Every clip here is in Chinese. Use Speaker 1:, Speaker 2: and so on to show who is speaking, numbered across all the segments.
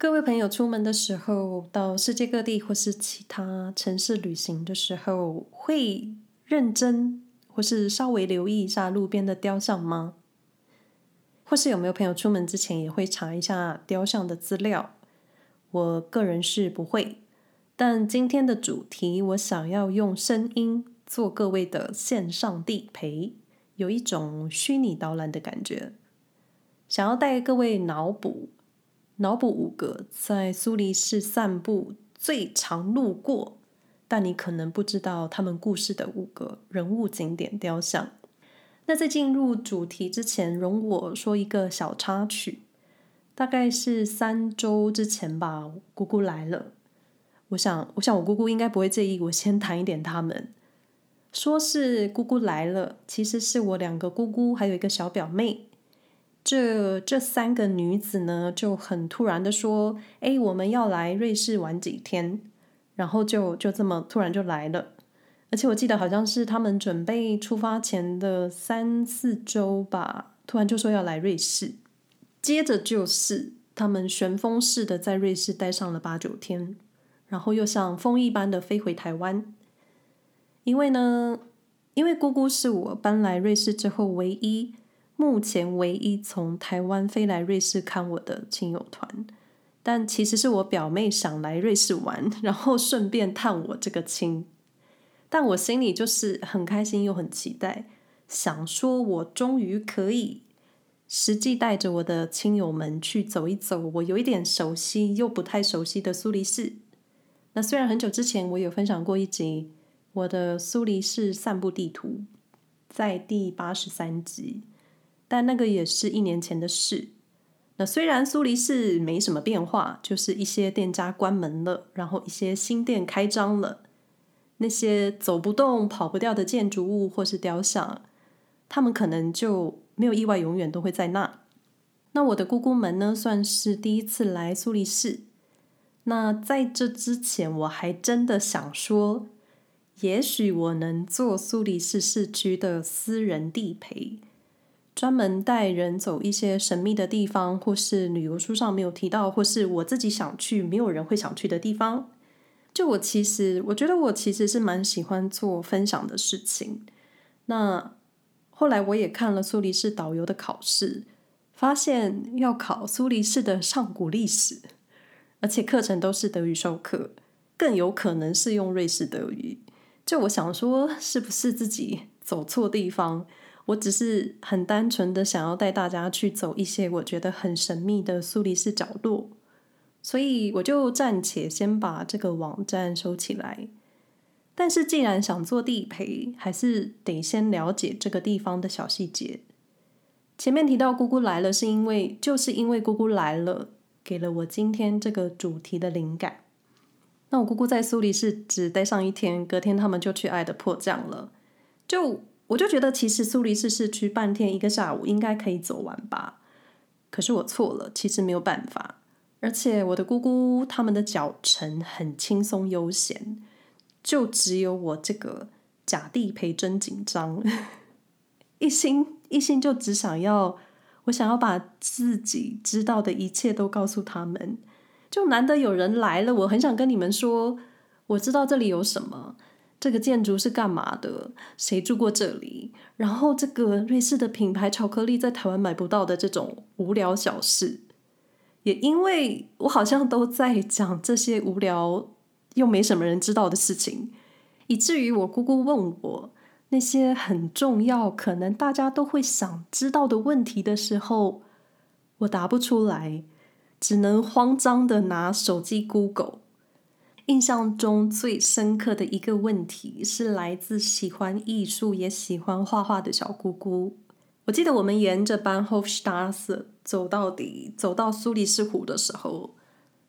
Speaker 1: 各位朋友出门的时候，到世界各地或是其他城市旅行的时候，会认真或是稍微留意一下路边的雕像吗？或是有没有朋友出门之前也会查一下雕像的资料？我个人是不会，但今天的主题，我想要用声音做各位的线上地陪，有一种虚拟导览的感觉，想要带各位脑补。脑补五个在苏黎世散步最常路过，但你可能不知道他们故事的五个人物景点雕像。那在进入主题之前，容我说一个小插曲。大概是三周之前吧，姑姑来了。我想，我想我姑姑应该不会介意我先谈一点他们。说是姑姑来了，其实是我两个姑姑还有一个小表妹。这这三个女子呢，就很突然的说：“哎，我们要来瑞士玩几天。”然后就就这么突然就来了。而且我记得好像是他们准备出发前的三四周吧，突然就说要来瑞士。接着就是他们旋风式的在瑞士待上了八九天，然后又像风一般的飞回台湾。因为呢，因为姑姑是我搬来瑞士之后唯一。目前唯一从台湾飞来瑞士看我的亲友团，但其实是我表妹想来瑞士玩，然后顺便探我这个亲。但我心里就是很开心又很期待，想说我终于可以实际带着我的亲友们去走一走我有一点熟悉又不太熟悉的苏黎世。那虽然很久之前我有分享过一集我的苏黎世散步地图，在第八十三集。但那个也是一年前的事。那虽然苏黎世没什么变化，就是一些店家关门了，然后一些新店开张了。那些走不动、跑不掉的建筑物或是雕像，他们可能就没有意外，永远都会在那。那我的姑姑们呢，算是第一次来苏黎世。那在这之前，我还真的想说，也许我能做苏黎世市区的私人地陪。专门带人走一些神秘的地方，或是旅游书上没有提到，或是我自己想去没有人会想去的地方。就我其实，我觉得我其实是蛮喜欢做分享的事情。那后来我也看了苏黎世导游的考试，发现要考苏黎世的上古历史，而且课程都是德语授课，更有可能是用瑞士德语。就我想说，是不是自己走错地方？我只是很单纯的想要带大家去走一些我觉得很神秘的苏黎世角落，所以我就暂且先把这个网站收起来。但是既然想做地陪，还是得先了解这个地方的小细节。前面提到姑姑来了，是因为就是因为姑姑来了，给了我今天这个主题的灵感。那我姑姑在苏黎世只待上一天，隔天他们就去爱的迫降了，就。我就觉得，其实苏黎世市区半天一个下午应该可以走完吧。可是我错了，其实没有办法。而且我的姑姑他们的脚程很轻松悠闲，就只有我这个假地陪真紧张，一心一心就只想要，我想要把自己知道的一切都告诉他们。就难得有人来了，我很想跟你们说，我知道这里有什么。这个建筑是干嘛的？谁住过这里？然后这个瑞士的品牌巧克力在台湾买不到的这种无聊小事，也因为我好像都在讲这些无聊又没什么人知道的事情，以至于我姑姑问我那些很重要、可能大家都会想知道的问题的时候，我答不出来，只能慌张的拿手机 Google。印象中最深刻的一个问题是来自喜欢艺术也喜欢画画的小姑姑。我记得我们沿着 Bahnhofstrasse 走到底，走到苏黎世湖的时候，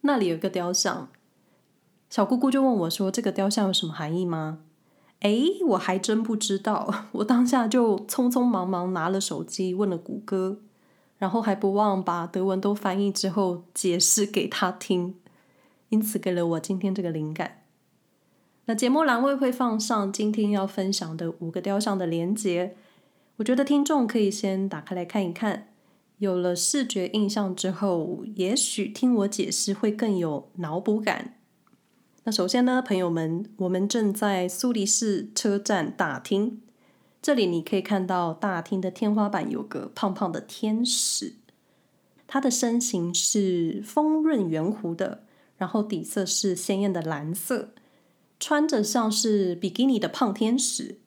Speaker 1: 那里有一个雕像。小姑姑就问我说：“这个雕像有什么含义吗？”诶，我还真不知道。我当下就匆匆忙忙拿了手机问了谷歌，然后还不忘把德文都翻译之后解释给他听。因此，给了我今天这个灵感。那节目栏位会放上今天要分享的五个雕像的连接，我觉得听众可以先打开来看一看，有了视觉印象之后，也许听我解释会更有脑补感。那首先呢，朋友们，我们正在苏黎世车站大厅，这里你可以看到大厅的天花板有个胖胖的天使，它的身形是丰润圆弧的，然后底色是鲜艳的蓝色，穿着像是比基尼的胖天使。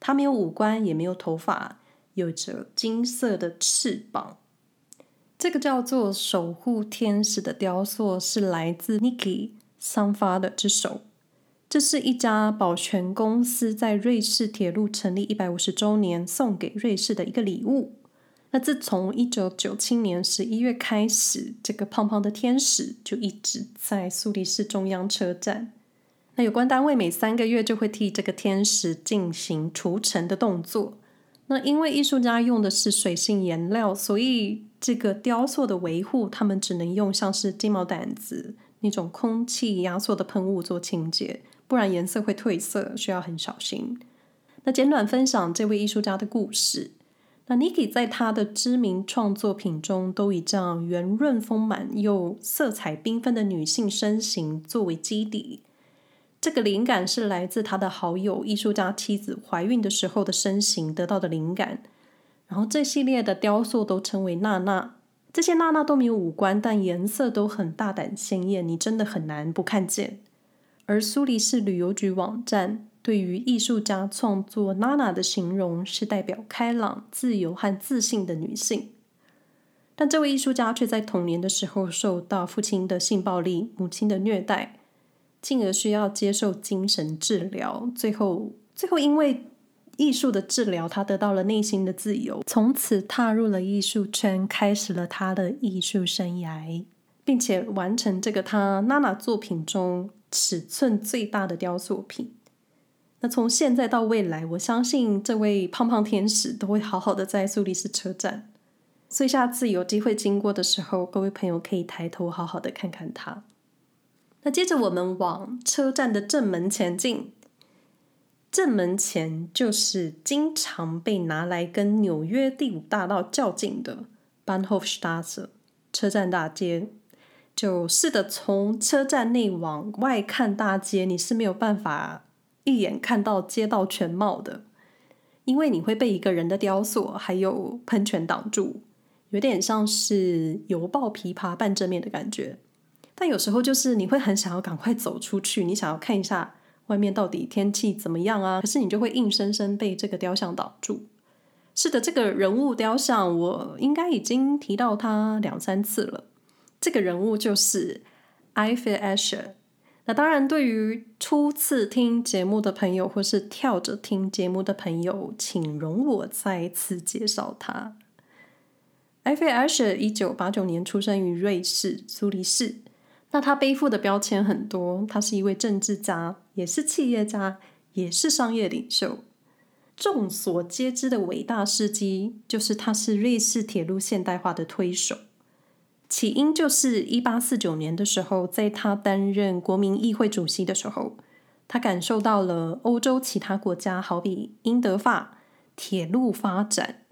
Speaker 1: 他没有五官，也没有头发，有着金色的翅膀。这个叫做守护天使的雕塑是来自 Niki 桑发的之手。这是一家保全公司在瑞士铁路成立一百五十周年送给瑞士的一个礼物。那自从一九九七年十一月开始，这个胖胖的天使就一直在苏黎世中央车站。那有关单位每三个月就会替这个天使进行除尘的动作。那因为艺术家用的是水性颜料，所以这个雕塑的维护，他们只能用像是鸡毛掸子那种空气压缩的喷雾做清洁，不然颜色会褪色，需要很小心。那简短分享这位艺术家的故事。那 Niki 在他的知名创作品中，都以这样圆润丰满又色彩缤纷的女性身形作为基底。这个灵感是来自他的好友艺术家妻子怀孕的时候的身形得到的灵感。然后这系列的雕塑都称为娜娜，这些娜娜都没有五官，但颜色都很大胆鲜艳，你真的很难不看见。而苏黎世旅游局网站对于艺术家创作娜娜的形容是代表开朗、自由和自信的女性。但这位艺术家却在童年的时候受到父亲的性暴力、母亲的虐待。进而需要接受精神治疗，最后，最后因为艺术的治疗，他得到了内心的自由，从此踏入了艺术圈，开始了他的艺术生涯，并且完成这个他娜娜作品中尺寸最大的雕塑品。那从现在到未来，我相信这位胖胖天使都会好好的在苏黎世车站，所以下次有机会经过的时候，各位朋友可以抬头好好的看看他。那接着我们往车站的正门前进，正门前就是经常被拿来跟纽约第五大道较劲的 Bahnhofstrasse 车站大街。就是的，从车站内往外看大街，你是没有办法一眼看到街道全貌的，因为你会被一个人的雕塑还有喷泉挡住，有点像是犹抱琵琶半遮面的感觉。但有时候就是你会很想要赶快走出去，你想要看一下外面到底天气怎么样啊？可是你就会硬生生被这个雕像挡住。是的，这个人物雕像我应该已经提到他两三次了。这个人物就是 Eifel Escher。那当然，对于初次听节目的朋友或是跳着听节目的朋友，请容我再次介绍他。Eifel Escher 一九八九年出生于瑞士苏黎世。那他背负的标签很多，他是一位政治家，也是企业家，也是商业领袖。众所皆知的伟大事迹，就是他是瑞士铁路现代化的推手。起因就是一八四九年的时候，在他担任国民议会主席的时候，他感受到了欧洲其他国家，好比英德法铁路发展。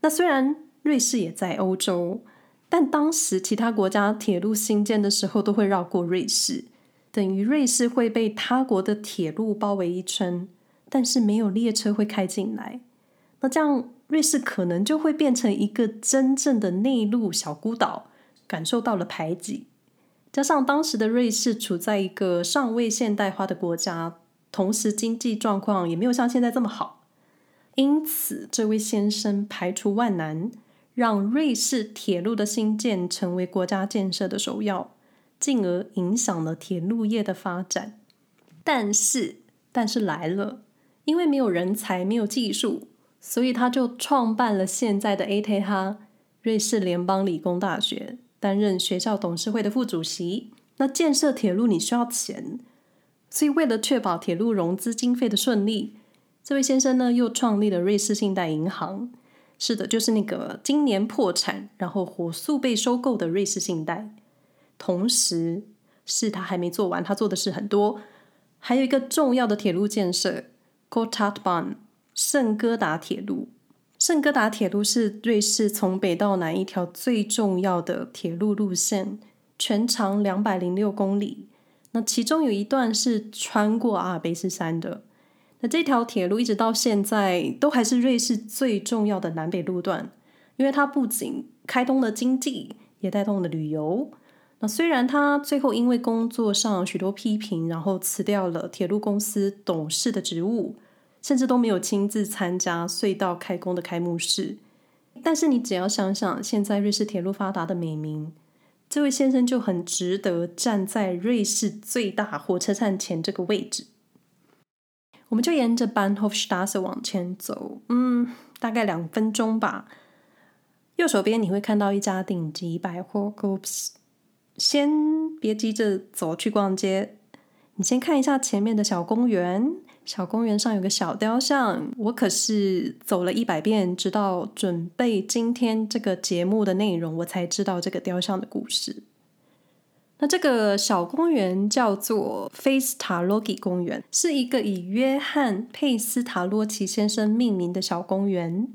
Speaker 1: 那虽然瑞士也在欧洲。但当时其他国家铁路兴建的时候都会绕过瑞士，等于瑞士会被他国的铁路包围一圈，但是没有列车会开进来。那这样瑞士可能就会变成一个真正的内陆小孤岛，感受到了排挤。加上当时的瑞士处在一个尚未现代化的国家，同时经济状况也没有像现在这么好，因此这位先生排除万难。让瑞士铁路的兴建成为国家建设的首要，进而影响了铁路业的发展。但是，但是来了，因为没有人才，没有技术，所以他就创办了现在的 ETH 瑞士联邦理工大学，担任学校董事会的副主席。那建设铁路你需要钱，所以为了确保铁路融资经费的顺利，这位先生呢又创立了瑞士信贷银行。是的，就是那个今年破产，然后火速被收购的瑞士信贷。同时，是他还没做完，他做的事很多。还有一个重要的铁路建设 g o t t a r d b a n 圣哥达铁路，圣哥达铁路是瑞士从北到南一条最重要的铁路路线，全长两百零六公里。那其中有一段是穿过阿尔卑斯山的。那这条铁路一直到现在都还是瑞士最重要的南北路段，因为它不仅开通了经济，也带动了旅游。那虽然他最后因为工作上许多批评，然后辞掉了铁路公司董事的职务，甚至都没有亲自参加隧道开工的开幕式。但是你只要想想，现在瑞士铁路发达的美名。这位先生就很值得站在瑞士最大火车站前这个位置。我们就沿着 Bahnhofstrasse 往前走，嗯，大概两分钟吧。右手边你会看到一家顶级百货 Coop。先别急着走去逛街，你先看一下前面的小公园。小公园上有个小雕像，我可是走了一百遍，直到准备今天这个节目的内容，我才知道这个雕像的故事。那这个小公园叫做菲斯塔洛基公园，是一个以约翰佩斯塔洛奇先生命名的小公园。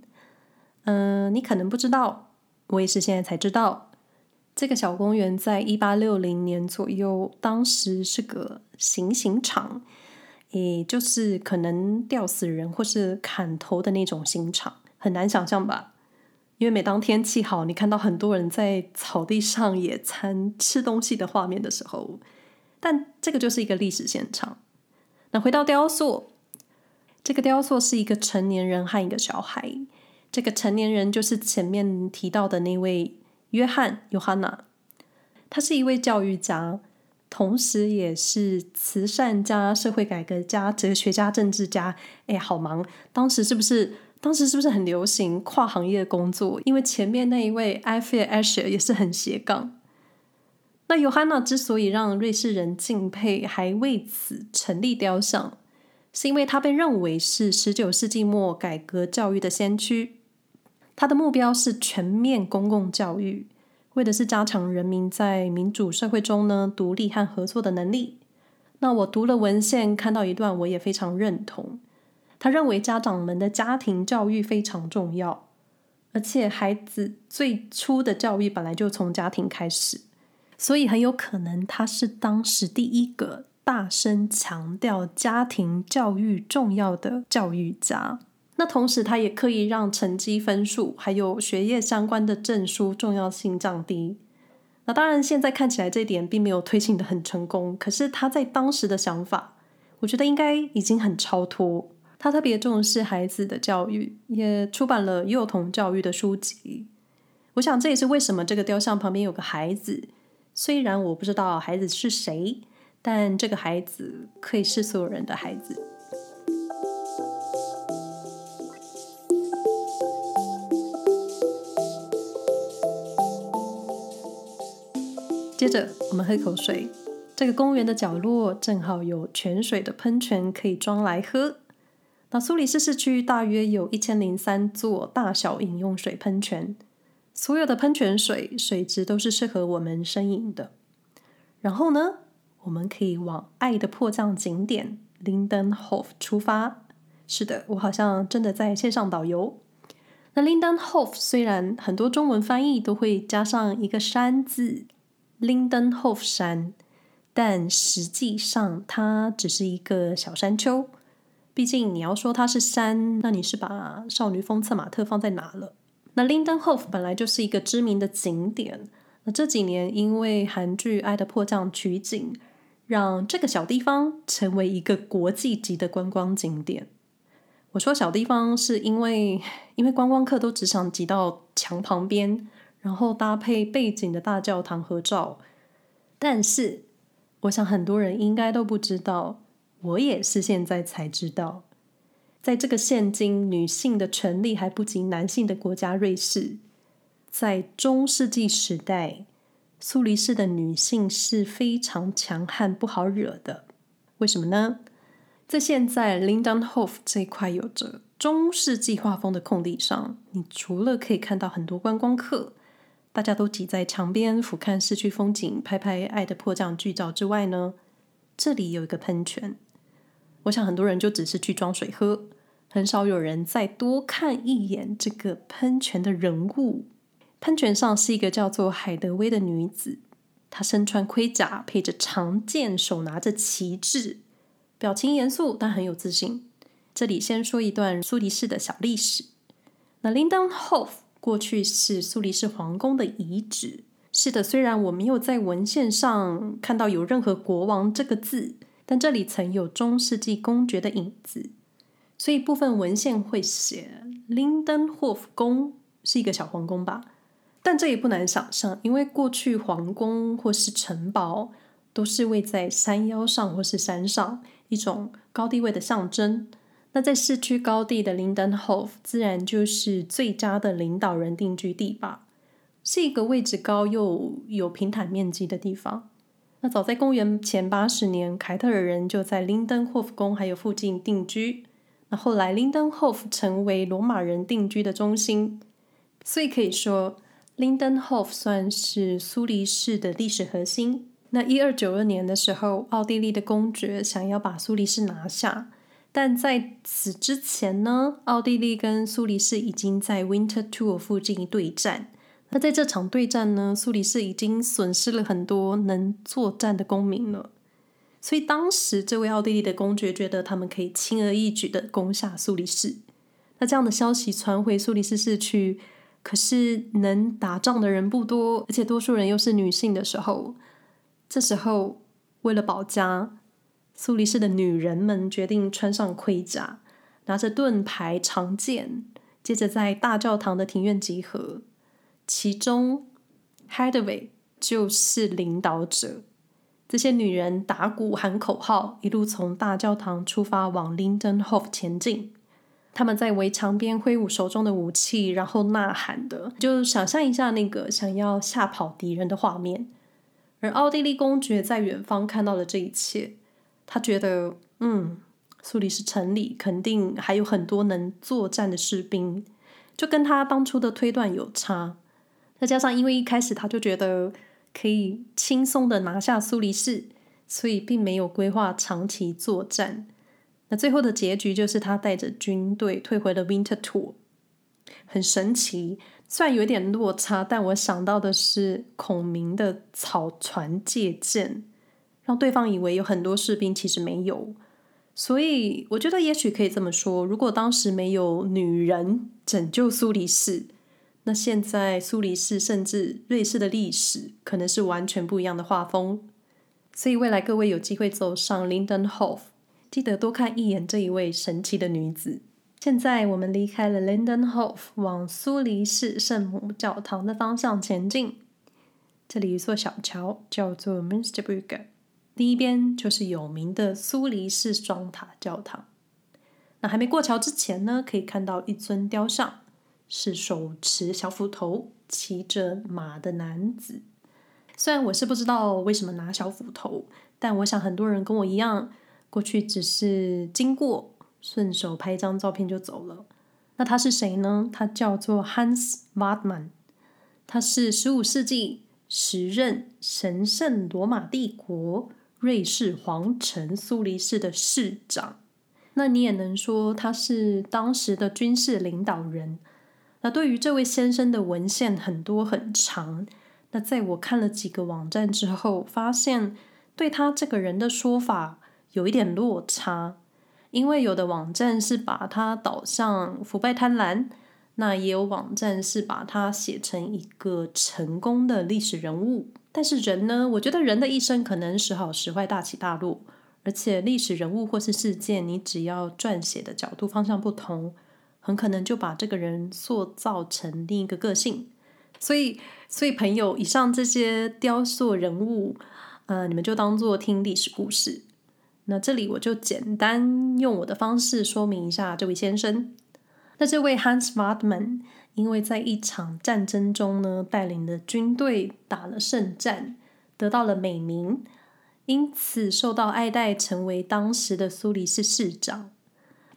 Speaker 1: 嗯、你可能不知道，我也是现在才知道，这个小公园在一八六零年左右，当时是个行刑场。也就是可能吊死人或是砍头的那种刑场，很难想象吧？因为每当天气好，你看到很多人在草地上野餐、吃东西的画面的时候，但这个就是一个历史现场。那回到雕塑，这个雕塑是一个成年人和一个小孩。这个成年人就是前面提到的那位约翰·约翰娜，他是一位教育家。同时，也是慈善家、社会改革家、哲学家、政治家。哎，好忙！当时是不是？当时是不是很流行跨行业工作？因为前面那一位艾菲尔·艾舍也是很斜杠。那尤哈娜之所以让瑞士人敬佩，还为此成立雕像，是因为他被认为是十九世纪末改革教育的先驱。他的目标是全面公共教育。为的是加强人民在民主社会中呢独立和合作的能力。那我读了文献，看到一段，我也非常认同。他认为家长们的家庭教育非常重要，而且孩子最初的教育本来就从家庭开始，所以很有可能他是当时第一个大声强调家庭教育重要的教育家。那同时，他也刻意让成绩分数还有学业相关的证书重要性降低。那当然，现在看起来这一点并没有推行得很成功。可是他在当时的想法，我觉得应该已经很超脱。他特别重视孩子的教育，也出版了幼童教育的书籍。我想这也是为什么这个雕像旁边有个孩子。虽然我不知道孩子是谁，但这个孩子可以是所有人的孩子。着，我们喝口水。这个公园的角落正好有泉水的喷泉可以装来喝。那苏黎世市区大约有一千零三座大小饮用水喷泉，所有的喷泉水水质都是适合我们生饮的。然后呢，我们可以往爱的迫降景点 Lindenhof 出发。是的，我好像真的在线上导游。那 Lindenhof 虽然很多中文翻译都会加上一个山字。Lindenhof 山，但实际上它只是一个小山丘。毕竟你要说它是山，那你是把少女峰策马特放在哪了？那 Lindenhof 本来就是一个知名的景点。那这几年因为韩剧《爱的迫降》取景，让这个小地方成为一个国际级的观光景点。我说小地方是因为，因为观光客都只想挤到墙旁边。然后搭配背景的大教堂合照，但是我想很多人应该都不知道，我也是现在才知道，在这个现今女性的权利还不及男性的国家瑞士，在中世纪时代，苏黎世的女性是非常强悍、不好惹的。为什么呢？在现在 Lindenhof 这一块有着中世纪画风的空地上，你除了可以看到很多观光客。大家都挤在墙边俯瞰市区风景，拍拍《爱的迫降》剧照之外呢，这里有一个喷泉。我想很多人就只是去装水喝，很少有人再多看一眼这个喷泉的人物。喷泉上是一个叫做海德薇的女子，她身穿盔甲，配着长剑，手拿着旗帜，表情严肃但很有自信。这里先说一段苏黎世的小历史。那 Lindenhof 过去是苏黎世皇宫的遗址。是的，虽然我没有在文献上看到有任何国王这个字，但这里曾有中世纪公爵的影子，所以部分文献会写林登霍夫宫是一个小皇宫吧。但这也不难想象，因为过去皇宫或是城堡都是位在山腰上或是山上，一种高地位的象征。那在市区高地的 Lindenhof 自然就是最佳的领导人定居地吧，是一个位置高又有平坦面积的地方。那早在公元前八十年，凯特尔人就在 Lindenhof 宫还有附近定居。那后来 Lindenhof 成为罗马人定居的中心，所以可以说。Lindenhof 算是苏黎世的历史核心。那一二九二年的时候，奥地利的公爵想要把苏黎世拿下，但在此之前呢，奥地利跟苏黎世已经在 Winterthur 附近对战。那在这场对战呢，苏黎世已经损失了很多能作战的公民了，所以当时这位奥地利的公爵觉得他们可以轻而易举的攻下苏黎世。那这样的消息传回苏黎世市区。可是能打仗的人不多，而且多数人又是女性的时候，这时候为了保家，苏黎世的女人们决定穿上盔甲，拿着盾牌、长剑，接着在大教堂的庭院集合。其中，Headway 就是领导者。这些女人打鼓喊口号，一路从大教堂出发往 Lindenhof 前进。他们在围墙边挥舞手中的武器，然后呐喊的，就想象一下那个想要吓跑敌人的画面。而奥地利公爵在远方看到了这一切，他觉得，嗯，苏黎世城里肯定还有很多能作战的士兵，就跟他当初的推断有差。再加上因为一开始他就觉得可以轻松的拿下苏黎世，所以并没有规划长期作战。那最后的结局就是他带着军队退回了 Winterthur，很神奇。虽然有点落差，但我想到的是孔明的草船借箭，让对方以为有很多士兵，其实没有。所以我觉得也许可以这么说：如果当时没有女人拯救苏黎世，那现在苏黎世甚至瑞士的历史可能是完全不一样的画风。所以未来各位有机会走上 Lindenhof。记得多看一眼这一位神奇的女子。现在我们离开了 Lindenhof，往苏黎世圣母教堂的方向前进。这里有一座小桥，叫做 Münsterbrücke，第一边就是有名的苏黎世双塔教堂。那还没过桥之前呢，可以看到一尊雕像，是手持小斧头、骑着马的男子。虽然我是不知道为什么拿小斧头，但我想很多人跟我一样。过去只是经过，顺手拍一张照片就走了。那他是谁呢？他叫做 Hans Wartmann，他是十五世纪时任神圣罗马帝国瑞士皇城苏黎世的市长。那你也能说他是当时的军事领导人。那对于这位先生的文献很多很长。那在我看了几个网站之后，发现对他这个人的说法。有一点落差，因为有的网站是把他导向腐败贪婪，那也有网站是把他写成一个成功的历史人物。但是人呢，我觉得人的一生可能时好时坏，大起大落，而且历史人物或是事件，你只要撰写的角度方向不同，很可能就把这个人塑造成另一个个性。所以，所以朋友，以上这些雕塑人物，呃，你们就当做听历史故事。那这里我就简单用我的方式说明一下这位先生。那这位 Hans Wartmann，因为在一场战争中呢，带领的军队打了胜战，得到了美名，因此受到爱戴，成为当时的苏黎世市长。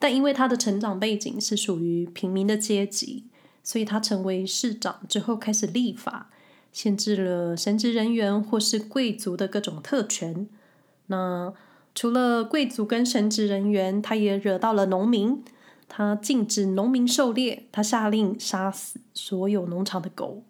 Speaker 1: 但因为他的成长背景是属于平民的阶级，所以他成为市长之后开始立法，限制了神职人员或是贵族的各种特权。那除了贵族跟神职人员，他也惹到了农民。他禁止农民狩猎，他下令杀死所有农场的狗。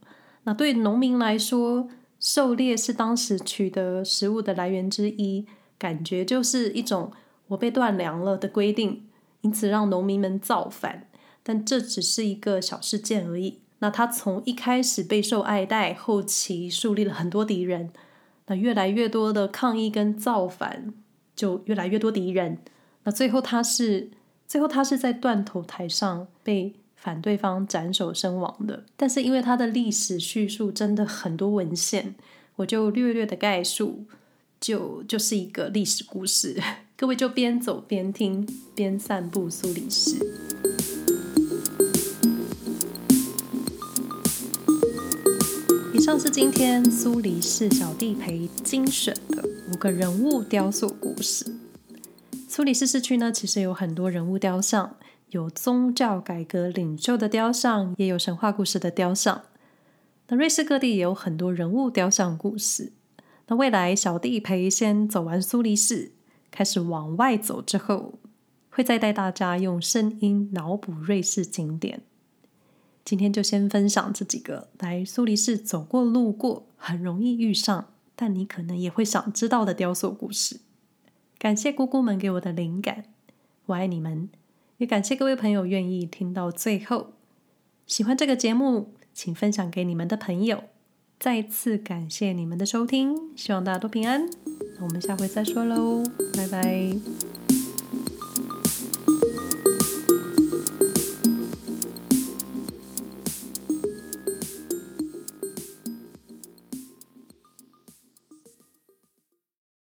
Speaker 1: 那对农民来说，狩猎是当时取得食物的来源之一，感觉就是一种我被断粮了的规定，因此让农民们造反。但这只是一个小事件而已。那他从一开始备受爱戴，后期树立了很多敌人。那越来越多的抗议跟造反，就越来越多敌人。那最后他是。最后，他是在断头台上被反对方斩首身亡的。但是，因为他的历史叙述真的很多文献，我就略略的概述，就就是一个历史故事。各位就边走边听，边散步苏黎世。以上是今天苏黎世小弟陪精选的五个人物雕塑故事。苏黎世市区呢，其实有很多人物雕像，有宗教改革领袖的雕像，也有神话故事的雕像。那瑞士各地也有很多人物雕像故事。那未来小弟陪先走完苏黎世，开始往外走之后，会再带大家用声音脑补瑞士景点。今天就先分享这几个来苏黎世走过路过很容易遇上，但你可能也会想知道的雕塑故事。感谢姑姑们给我的灵感，我爱你们！也感谢各位朋友愿意听到最后。喜欢这个节目，请分享给你们的朋友。再次感谢你们的收听，希望大家都平安。我们下回再说喽，拜拜。